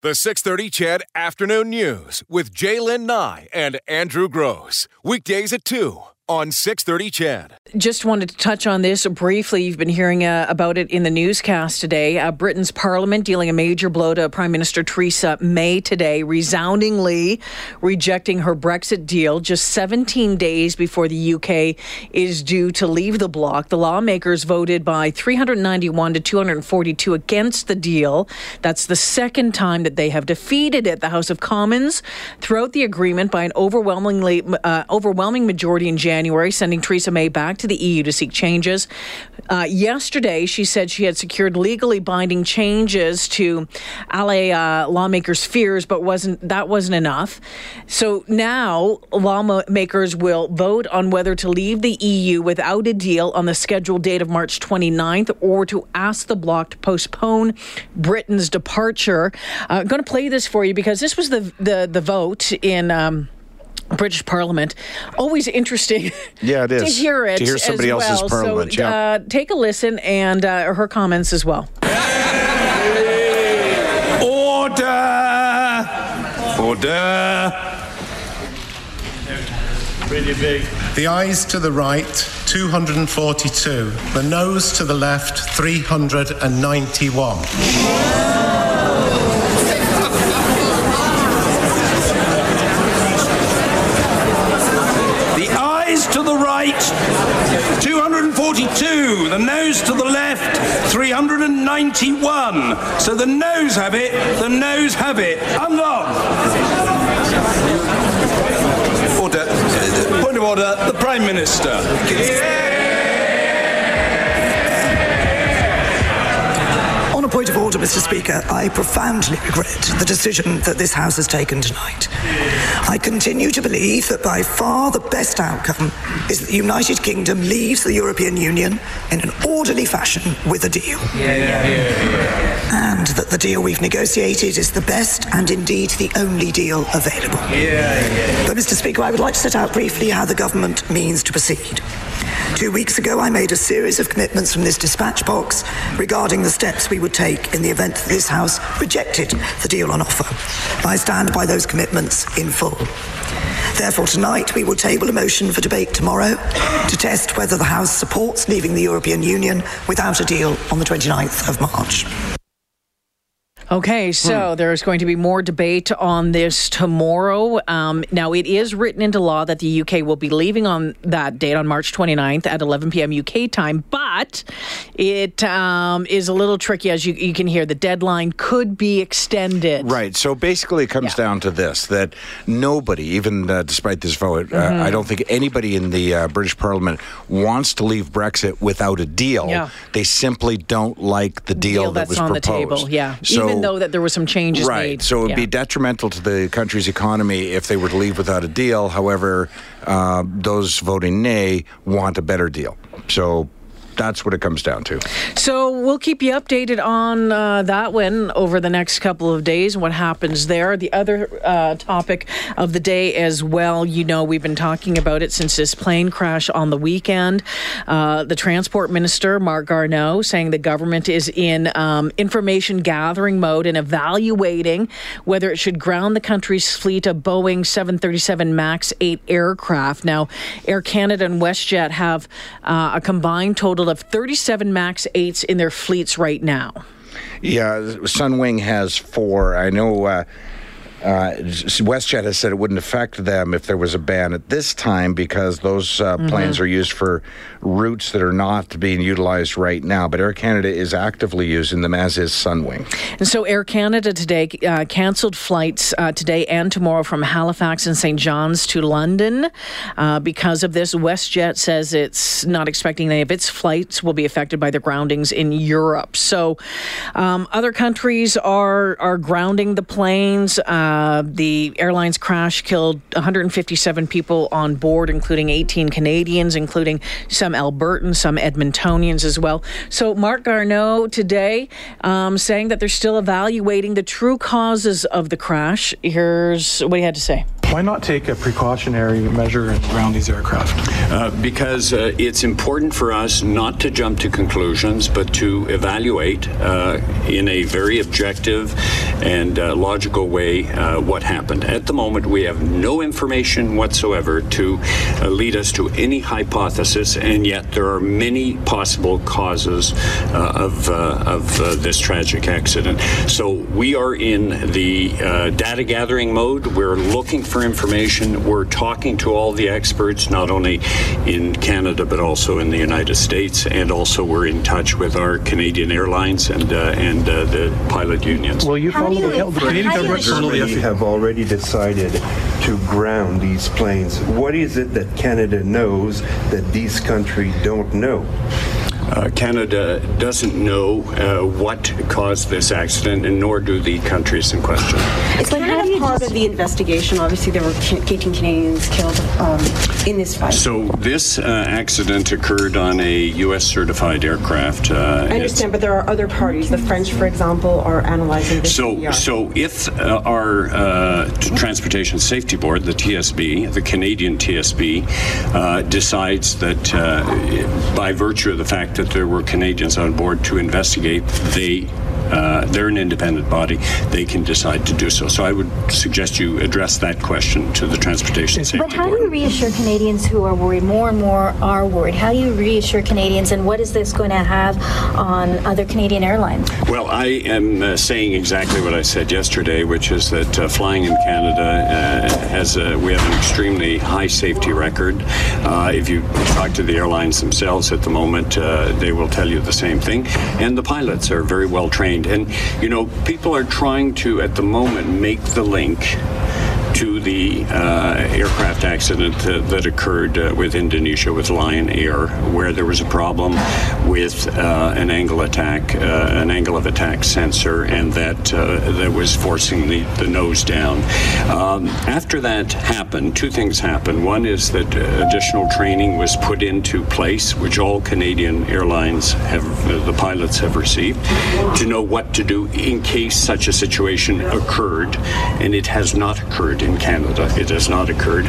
The 630 CHED Afternoon News with Jaylen Nye and Andrew Grose. Weekdays at 2 on 630 CHED. Just wanted to touch on this briefly. You've been hearing uh, about it in the newscast today. Uh, Britain's Parliament dealing a major blow to Prime Minister Theresa May today, resoundingly rejecting her Brexit deal just 17 days before the UK is due to leave the bloc. The lawmakers voted by 391 to 242 against the deal. That's the second time that they have defeated it. The House of Commons throughout the agreement by an overwhelmingly uh, overwhelming majority in January. January, sending Theresa May back to the EU to seek changes. Uh, yesterday, she said she had secured legally binding changes to allay uh, lawmakers' fears, but wasn't that wasn't enough. So now lawmakers will vote on whether to leave the EU without a deal on the scheduled date of March 29th, or to ask the bloc to postpone Britain's departure. I'm uh, going to play this for you because this was the the, the vote in. Um, British Parliament. Always interesting. Yeah, it is to hear it to hear somebody well. else's Parliament. So, yeah. uh, take a listen and uh, her comments as well. Order. Order. Really big. The ayes to the right, 242. The noes to the left, 391. Right, 242. The noes to the left, 391. So the noes have it, the noes have it. Unlock. Order. Point of order, the Prime Minister. Yeah. A point of order, Mr. Speaker, I profoundly regret the decision that this House has taken tonight. I continue to believe that by far the best outcome is that the United Kingdom leaves the European Union in an orderly fashion with a deal. Yeah, yeah, yeah, and that the deal we've negotiated is the best and indeed the only deal available. But, Mr. Speaker, I would like to set out briefly how the government means to proceed. Two weeks ago, I made a series of commitments from this dispatch box regarding the steps we would take in the event that this House rejected the deal on offer. I stand by those commitments in full. Therefore, tonight we will table a motion for debate tomorrow to test whether the House supports leaving the European Union without a deal on the 29th of March. Okay, so hmm. there's going to be more debate on this tomorrow. Um, now, it is written into law that the UK will be leaving on that date on March 29th at 11 p.m. UK time, but it um, is a little tricky, as you, you, can hear. The deadline could be extended. Right. So basically, it comes yeah. down to this that nobody, even uh, despite this vote, uh, mm-hmm. uh, I don't think anybody in the uh, British Parliament wants to leave Brexit without a deal. Yeah. They simply don't like the deal, deal that was on proposed. the table. Yeah. So, even even though that there were some changes right. made. So it would yeah. be detrimental to the country's economy if they were to leave without a deal. However, uh, those voting nay want a better deal. So that's what it comes down to. So we'll keep you updated on uh, that one over the next couple of days, what happens there. The other uh, topic of the day as well, you know, we've been talking about it since this plane crash on the weekend. Uh, the transport minister, Marc Garneau, saying the government is in um, information gathering mode and evaluating whether it should ground the country's fleet of Boeing 737 MAX 8 aircraft. Now, Air Canada and WestJet have uh, a combined total of 37 MAX 8s in their fleets right now. Yeah, Sunwing has four. I know. Uh, uh, WestJet has said it wouldn't affect them if there was a ban at this time because those uh, mm-hmm. planes are used for routes that are not being utilized right now. But Air Canada is actively using them, as is Sunwing. And so Air Canada today uh, canceled flights uh, today and tomorrow from Halifax and St. John's to London uh, because of this. WestJet says it's not expecting any of its flights will be affected by the groundings in Europe. So um, other countries are are grounding the planes. Uh, uh, the airline's crash killed 157 people on board, including 18 Canadians, including some Albertans, some Edmontonians as well. So, Marc Garneau today um, saying that they're still evaluating the true causes of the crash. Here's what he had to say. Why not take a precautionary measure around these aircraft? Uh, because uh, it's important for us not to jump to conclusions, but to evaluate uh, in a very objective and uh, logical way uh, what happened. At the moment, we have no information whatsoever to uh, lead us to any hypothesis, and yet there are many possible causes of, of this tragic accident. So we are in the data gathering mode. We're looking for information. We're talking to all the experts, not only in Canada but also in the United States, and also we're in touch with our Canadian airlines and uh, and uh, the pilot unions. Well, you follow the, the Canadian government Germany have already decided to ground these planes. What is it that Canada knows that these countries don't know? Uh, Canada doesn't know uh, what caused this accident, and nor do the countries in question. It's like Canada part of the investigation. Obviously, there were 18 Canadians killed um, in this fight. So this uh, accident occurred on a U.S. certified aircraft. Uh, I understand, but there are other parties. The French, for example, are analyzing this. So, so if uh, our uh, Transportation Safety Board, the TSB, the Canadian TSB, decides that by virtue of the fact that there were Canadians on board to investigate, they uh, they're an independent body. They can decide to do so. So I would suggest you address that question to the Transportation Safety But how Board. do you reassure Canadians who are worried? More and more are worried. How do you reassure Canadians, and what is this going to have on other Canadian airlines? Well, I am uh, saying exactly what I said yesterday, which is that uh, flying in Canada uh, has a, we have an extremely high safety record. Uh, if you talk to the airlines themselves at the moment, uh, they will tell you the same thing. And the pilots are very well trained. And, you know, people are trying to, at the moment, make the link to the uh, aircraft accident that, occurred uh, with Indonesia with Lion Air, where there was a problem with uh, an angle attack, uh, an angle of attack sensor, and that uh, that was forcing the, the nose down. Um, after that happened, two things happened. One is that additional training was put into place, which all Canadian airlines have, the pilots have received, to know what to do in case such a situation occurred, and it has not occurred in Canada. It has not occurred.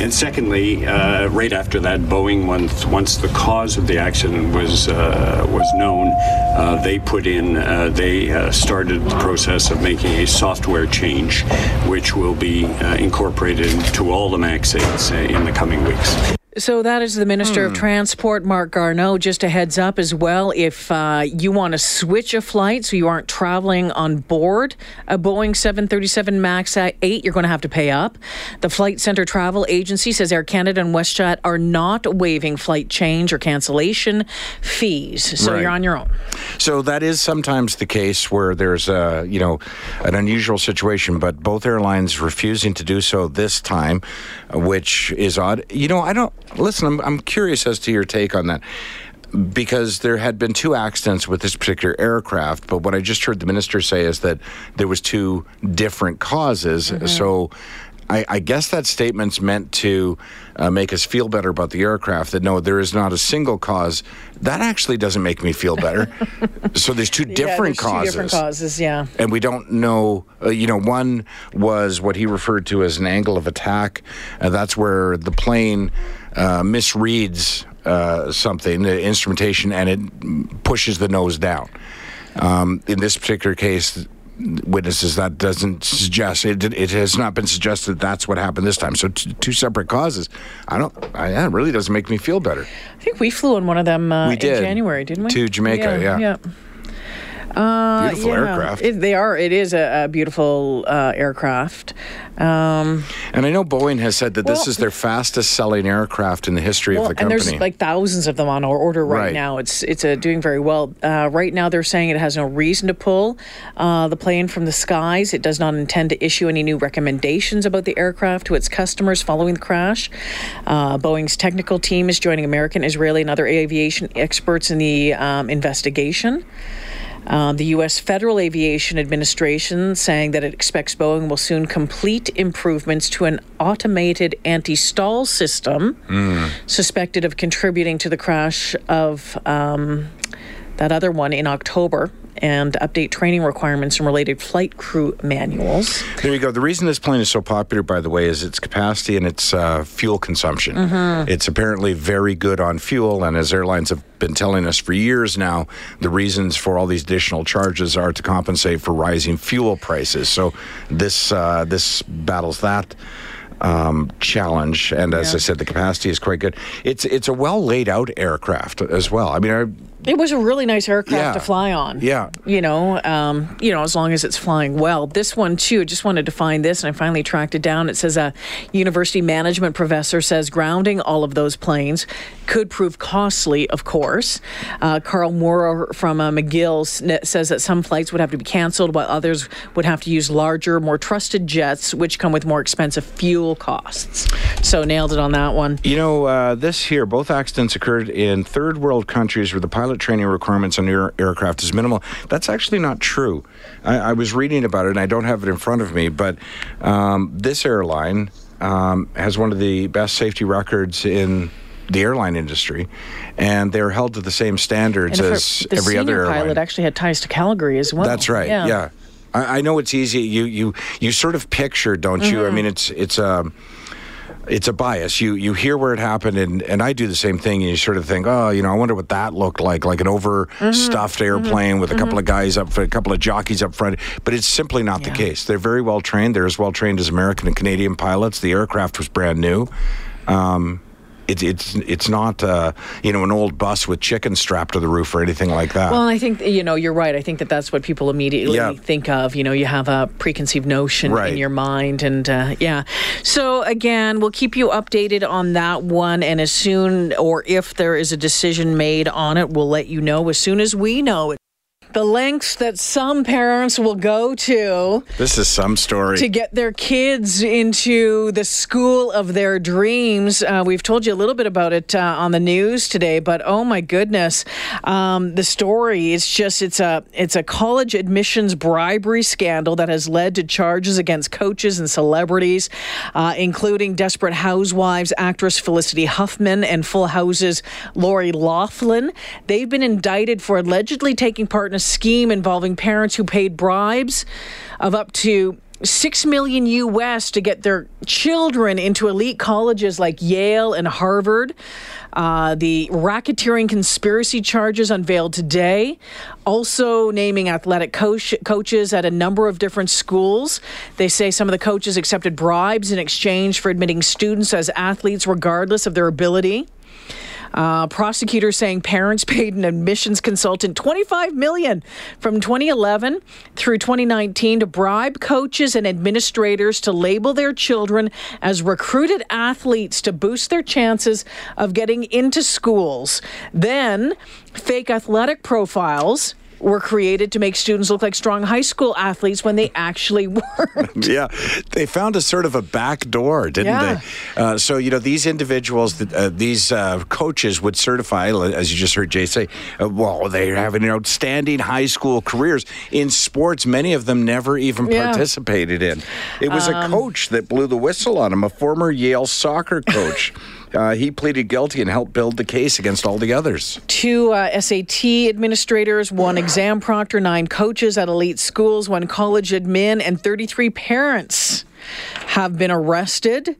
And secondly, uh, right after that, Boeing, once, once the cause of the accident was uh, was known, uh, they put in, uh, they uh, started the process of making a software change, which will be uh, incorporated into all the MAX 8s in the coming weeks. So that is the Minister Hmm. of Transport, Marc Garneau. Just a heads up as well, if uh, you want to switch a flight so you aren't traveling on board a Boeing 737 MAX 8, you're going to have to pay up. The Flight Centre Travel Agency says Air Canada and WestJet are not waiving flight change or cancellation fees. So Right. you're on your own. So that is sometimes the case where there's a you know an unusual situation, but both airlines refusing to do so this time, which is odd. You know, I don't listen. I'm I'm curious as to your take on that. Because there had been two accidents with this particular aircraft, but what I just heard the minister say is that there was two different causes. So, I, I guess that statement's meant to uh, make us feel better about the aircraft. That no, there is not a single cause. That actually doesn't make me feel better. so there's two different yeah, there's causes. Two different causes, yeah. And we don't know, uh, you know, one was what he referred to as an angle of attack. Uh, that's where the plane uh, misreads uh, something, the instrumentation, and it pushes the nose down. Um, in this particular case, witnesses that doesn't suggest it. It has not been suggested that's what happened this time. So t- two separate causes. I don't. I, that really doesn't make me feel better. I think we flew on one of them uh, We did. in January, didn't we? To Jamaica, yeah. Yeah. Uh, Beautiful yeah. aircraft. It, they are. It is a, a beautiful uh, aircraft. Um, And I know Boeing has said that this is their fastest selling aircraft in the history well, of the company. and there's like thousands of them on order right, Right. now. It's it's uh, doing very well. Uh, right now, they're saying it has no reason to pull uh, the plane from the skies. It does not intend to issue any new recommendations about the aircraft to its customers following the crash. Uh, Boeing's technical team is joining American, Israeli, and other aviation experts in the um, investigation. Um, the U.S. Federal Aviation Administration saying that it expects Boeing will soon complete improvements to an automated anti stall system suspected of contributing to the crash of um, that other one in October. And update training requirements and related flight crew manuals. There you go. The reason this plane is so popular, by the way, is its capacity and its uh, fuel consumption. Mhm. It's apparently very good on fuel, and as airlines have been telling us for years now, the reasons for all these additional charges are to compensate for rising fuel prices. So this uh, this battles that. Um, challenge and as Yeah. I said, the capacity is quite good. It's it's a well laid out aircraft as well. I mean, I, It was a really nice aircraft Yeah. to fly on. Yeah. You know, um, you know, as long as it's flying well. This one too. I just wanted to find this, and I finally tracked it down. It says a university management professor says grounding all of those planes could prove costly. Of course, uh, Karl Moore from uh, McGill says that some flights would have to be canceled, while others would have to use larger, more trusted jets, which come with more expensive fuel costs. So nailed it on that one. You know, uh, this here, both accidents occurred in third world countries where the pilot training requirements on your aircraft is minimal. That's actually not true. I, I was reading about it, and I don't have it in front of me, but um, this airline um, has one of the best safety records in the airline industry, and they're held to the same standards as every other airline. pilot actually had ties to Calgary as well. That's right. Yeah. I, I know it's easy. You you you sort of picture, don't you? I Mhm. mean, it's it's a it's a bias. You you hear where it happened, and and I do the same thing. And you sort of think, oh, you know, I wonder what that looked like, like an overstuffed mm-hmm. Mm-hmm. airplane with a couple of mm-hmm. guys up, front, a couple of jockeys up front. But it's simply not the case. They're very well trained. They're as well trained as American and Canadian pilots. The aircraft was brand new. Um, it, it's it's not uh, you know an old bus with chickens strapped to the roof or anything like that. Well, I think you know you're right. I think that that's what people immediately Yeah. think of. You know, you have a preconceived notion Right. in your mind, and uh, yeah. So again, we'll keep you updated on that one, and as soon or if there is a decision made on it, we'll let you know as soon as we know it. The lengths that some parents will go to this is some story. to get their kids into the school of their dreams. Uh, we've told you a little bit about it uh, on the news today, but oh my goodness, um, the story it's just it's a it's a college admissions bribery scandal that has led to charges against coaches and celebrities, uh, including Desperate Housewives actress Felicity Huffman and Full House's Lori Loughlin. They've been indicted for allegedly taking part in a scheme involving parents who paid bribes of up to six million US to get their children into elite colleges like Yale and Harvard. Uh, the racketeering conspiracy charges unveiled today, also naming athletic coach, coaches at a number of different schools. They say some of the coaches accepted bribes in exchange for admitting students as athletes, regardless of their ability. Uh, prosecutors saying parents paid an admissions consultant 25 million from 2011 through 2019 to bribe coaches and administrators to label their children as recruited athletes to boost their chances of getting into schools. Then, fake athletic profiles were created to make students look like strong high school athletes when they actually weren't. yeah, they found a sort of a back door, didn't Yeah. they? Uh, so you know, these individuals, uh, these uh, coaches would certify, as you just heard Jay say, uh, well, they're having outstanding high school careers in sports. Many of them never even Yeah. participated in. It was a Um, coach that blew the whistle on him, a former Yale soccer coach. Uh, he pleaded guilty and helped build the case against all the others. two uh, SAT administrators, one exam proctor, nine coaches at elite schools, one college admin, and 33 parents have been arrested.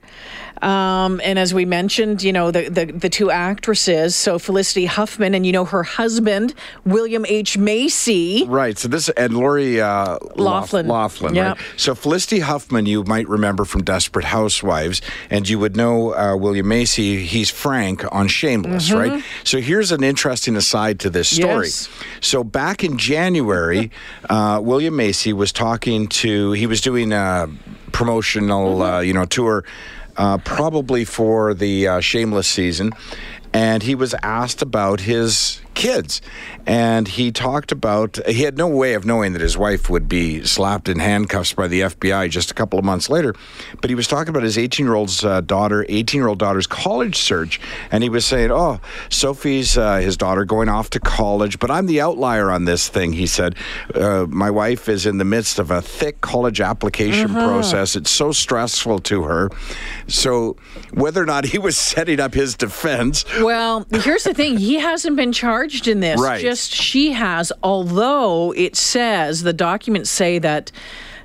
Um, and as we mentioned, you know, the, the, the two actresses, so Felicity Huffman and, you know, her husband, William H. Macy. Right. So this and Lori uh, Loughlin. Loughlin. Yep. Right. So Felicity Huffman, you might remember from Desperate Housewives, and you would know uh, William Macy. He's Frank on Shameless, Mhm. right? So here's an interesting aside to this story. Yes. So back in January, uh, William Macy was talking to. He was doing a promotional, Mm-hmm. uh, you know, tour. Uh, probably for the uh, Shameless season, and he was asked about his kids. And he talked about, he had no way of knowing that his wife would be slapped in handcuffs by the FBI just a couple of months later. But he was talking about his 18 year old's uh, daughter, 18 year old daughter's college search. And he was saying, Oh, Sophie's uh, his daughter going off to college, but I'm the outlier on this thing, he said. Uh, my wife is in the midst of a thick college application Mhm. process. It's so stressful to her. So whether or not he was setting up his defense, Well, here's the thing he hasn't been charged charged in this. Right. Just she has, although it says the documents say that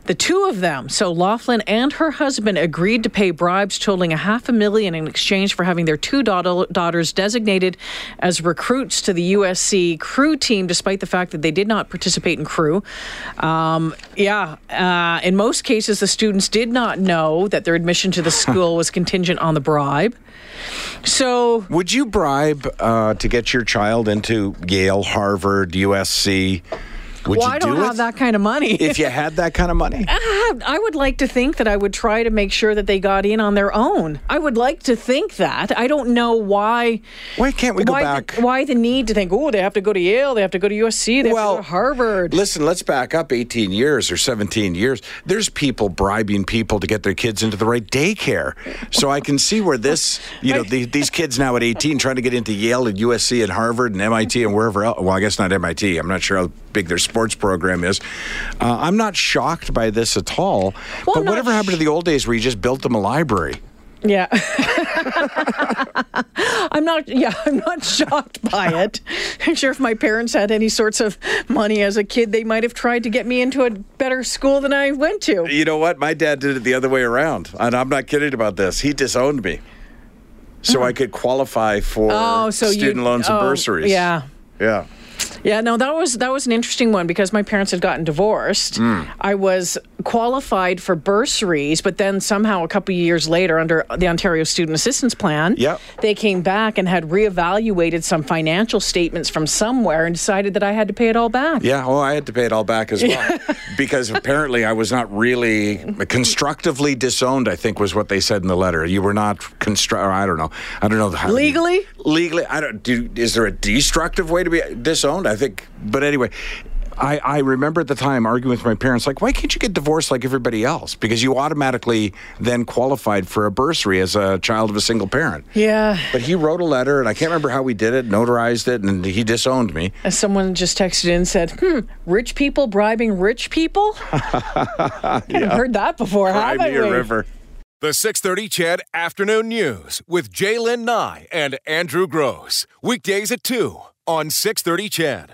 the two of them, so Loughlin and her husband, agreed to pay bribes totaling a half a million in exchange for having their two daughters designated as recruits to the USC crew team, despite the fact that they did not participate in crew. Um, yeah, uh, in most cases, the students did not know that their admission to the school was contingent on the bribe. So, Would you bribe uh, to get your child into Yale, Harvard, USC? Would well, you I don't do have it? that kind of money. if you had that kind of money? I would like to think that I would try to make sure that they got in on their own. I would like to think that. I don't know why. Why can't we go why back? The, why the need to think? Oh, they have to go to Yale. They have to go to USC. They Well, have to go to Harvard. Listen, let's back up 18 years or 17 years. There's people bribing people to get their kids into the right daycare. So I can see where this, you know, the, these kids now at 18 trying to get into Yale and USC and Harvard and MIT and wherever else. Well, I guess not MIT. I'm not sure big their sports program is. Uh, I'm not shocked by this at all. Well, but whatever happened to the old days where you just built them a library? Yeah. I'm not yeah, I'm not shocked by it. I'm sure if my parents had any sorts of money as a kid, they might have tried to get me into a better school than I went to. You know what? My dad did it the other way around. And I'm not kidding about this. He disowned me. So I could qualify for Oh, so student loans and oh, bursaries. yeah. Yeah. Yeah, no, that was that was an interesting one because my parents had gotten divorced. Hmm. I was qualified for bursaries, but then somehow a couple of years later, under the Ontario Student Assistance Plan, Yep. they came back and had reevaluated some financial statements from somewhere and decided that I had to pay it all back. Yeah, well, I had to pay it all back as well because apparently I was not really constructively disowned. I think was what they said in the letter. You were not constru I don't know. I don't know how Legally? legally. I don't. Do, is there a destructive way to be disowned? I think. But anyway. I, I remember at the time arguing with my parents, like, why can't you get divorced like everybody else? Because you automatically then qualified for a bursary as a child of a single parent. Yeah. But he wrote a letter, and I can't remember how he did it, notarized it, and he disowned me. As someone just texted in and said, "Hmm, rich people bribing rich people." I Haven't heard that before, Cry have me a we? river. The 630 CHED Afternoon News with Jaylen Nye and Andrew Grose. Weekdays at 2 on 630 CHED.